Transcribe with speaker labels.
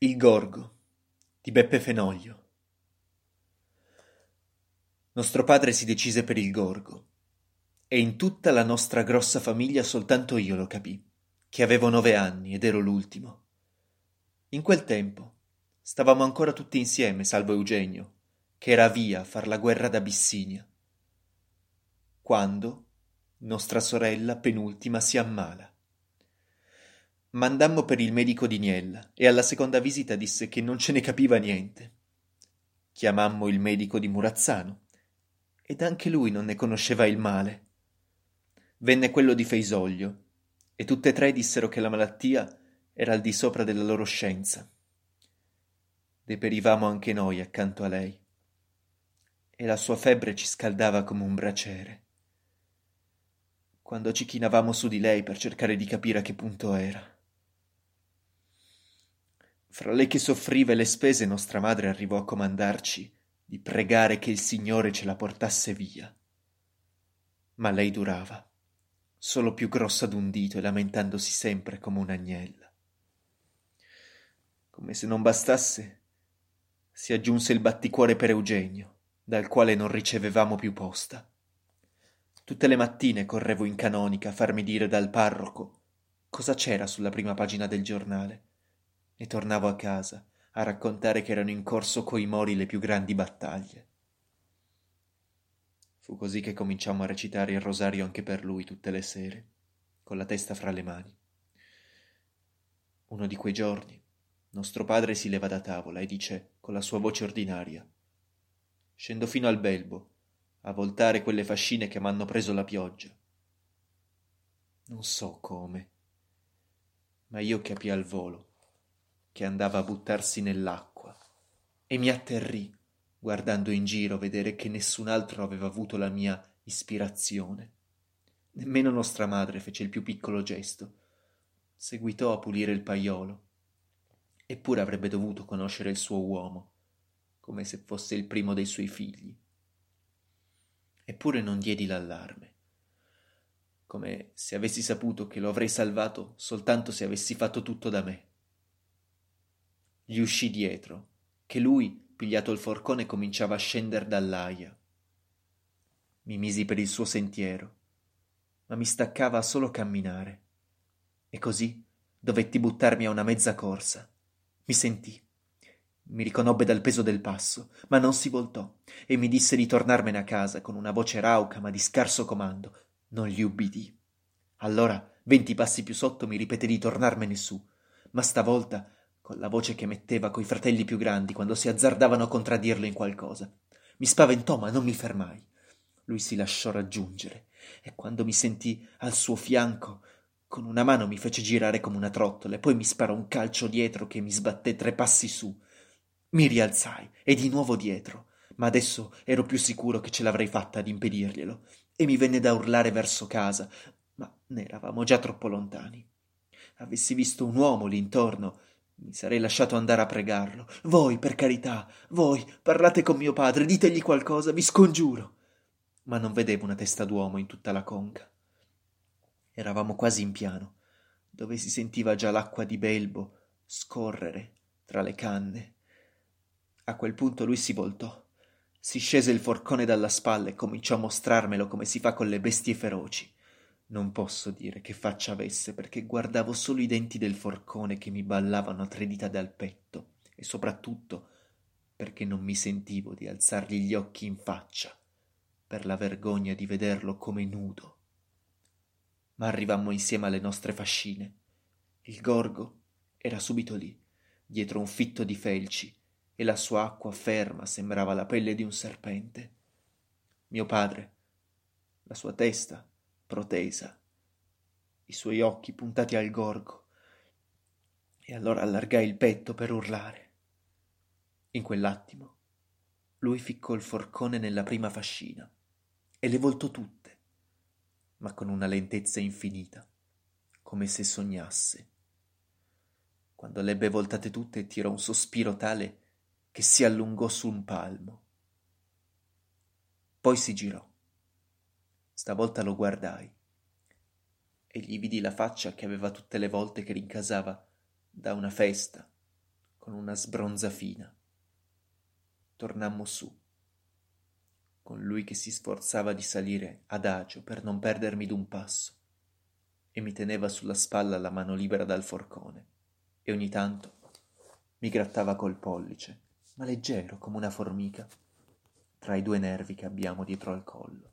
Speaker 1: Il Gorgo di Beppe Fenoglio Nostro padre si decise per il Gorgo e in tutta la nostra grossa famiglia soltanto io lo capii, che avevo nove anni ed ero l'ultimo. In quel tempo stavamo ancora tutti insieme, salvo Eugenio, che era via a far la guerra d'Abissinia. Quando nostra sorella penultima si ammala. Mandammo per il medico di Niella e alla seconda visita disse che non ce ne capiva niente. Chiamammo il medico di Murazzano ed anche lui non ne conosceva il male. Venne quello di Feisoglio e tutte e tre dissero che la malattia era al di sopra della loro scienza. Deperivamo anche noi accanto a lei e la sua febbre ci scaldava come un braciere. Quando ci chinavamo su di lei per cercare di capire a che punto era. Fra lei che soffriva e le spese nostra madre arrivò a comandarci di pregare che il Signore ce la portasse via. Ma lei durava, solo più grossa d'un dito e lamentandosi sempre come un'agnella. Come se non bastasse, si aggiunse il batticuore per Eugenio, dal quale non ricevevamo più posta. Tutte le mattine correvo in canonica a farmi dire dal parroco cosa c'era sulla prima pagina del giornale e tornavo a casa a raccontare che erano in corso coi mori le più grandi battaglie. Fu così che cominciammo a recitare il rosario anche per lui tutte le sere, con la testa fra le mani. Uno di quei giorni, nostro padre si leva da tavola e dice con la sua voce ordinaria: Scendo fino al belbo a voltare quelle fascine che m'hanno preso la pioggia. Non so come, ma io capii al volo che andava a buttarsi nell'acqua e mi atterrì guardando in giro vedere che nessun altro aveva avuto la mia ispirazione. Nemmeno nostra madre fece il più piccolo gesto. Seguitò a pulire il paiolo. Eppure avrebbe dovuto conoscere il suo uomo, come se fosse il primo dei suoi figli. Eppure non diedi l'allarme, come se avessi saputo che lo avrei salvato soltanto se avessi fatto tutto da me. Gli uscì dietro, che lui, pigliato il forcone, cominciava a scender dall'aia. Mi misi per il suo sentiero, ma mi staccava solo camminare. E così dovetti buttarmi a una mezza corsa. Mi sentì. Mi riconobbe dal peso del passo, ma non si voltò e mi disse di tornarmene a casa con una voce rauca ma di scarso comando. Non gli ubbidì. Allora, venti passi più sotto, mi ripeté di tornarmene su, ma stavolta con la voce che metteva coi fratelli più grandi quando si azzardavano a contraddirlo in qualcosa. Mi spaventò, ma non mi fermai. Lui si lasciò raggiungere e quando mi sentì al suo fianco, con una mano mi fece girare come una trottola e poi mi sparò un calcio dietro che mi sbatté tre passi su. Mi rialzai e di nuovo dietro, ma adesso ero più sicuro che ce l'avrei fatta ad impedirglielo e mi venne da urlare verso casa, ma ne eravamo già troppo lontani. Avessi visto un uomo lì intorno, mi sarei lasciato andare a pregarlo. Voi, per carità, voi, parlate con mio padre, ditegli qualcosa, vi scongiuro. Ma non vedevo una testa d'uomo in tutta la conca. Eravamo quasi in piano, dove si sentiva già l'acqua di Belbo scorrere tra le canne. A quel punto lui si voltò, si scese il forcone dalla spalla e cominciò a mostrarmelo come si fa con le bestie feroci. Non posso dire che faccia avesse, perché guardavo solo i denti del forcone che mi ballavano a tre dita dal petto, e soprattutto perché non mi sentivo di alzargli gli occhi in faccia, per la vergogna di vederlo come nudo. Ma arrivammo insieme alle nostre fascine. Il gorgo era subito lì, dietro un fitto di felci, e la sua acqua ferma sembrava la pelle di un serpente. Mio padre, la sua testa, protesa, i suoi occhi puntati al gorgo, e allora allargai il petto per urlare. In quell'attimo lui ficcò il forcone nella prima fascina e le voltò tutte, ma con una lentezza infinita, come se sognasse. Quando le ebbe voltate tutte tirò un sospiro tale che si allungò su un palmo. Poi si girò Stavolta lo guardai e gli vidi la faccia che aveva tutte le volte che rincasava da una festa, con una sbronza fina. Tornammo su, con lui che si sforzava di salire adagio per non perdermi d'un passo, e mi teneva sulla spalla la mano libera dal forcone, e ogni tanto mi grattava col pollice, ma leggero come una formica, tra i due nervi che abbiamo dietro al collo.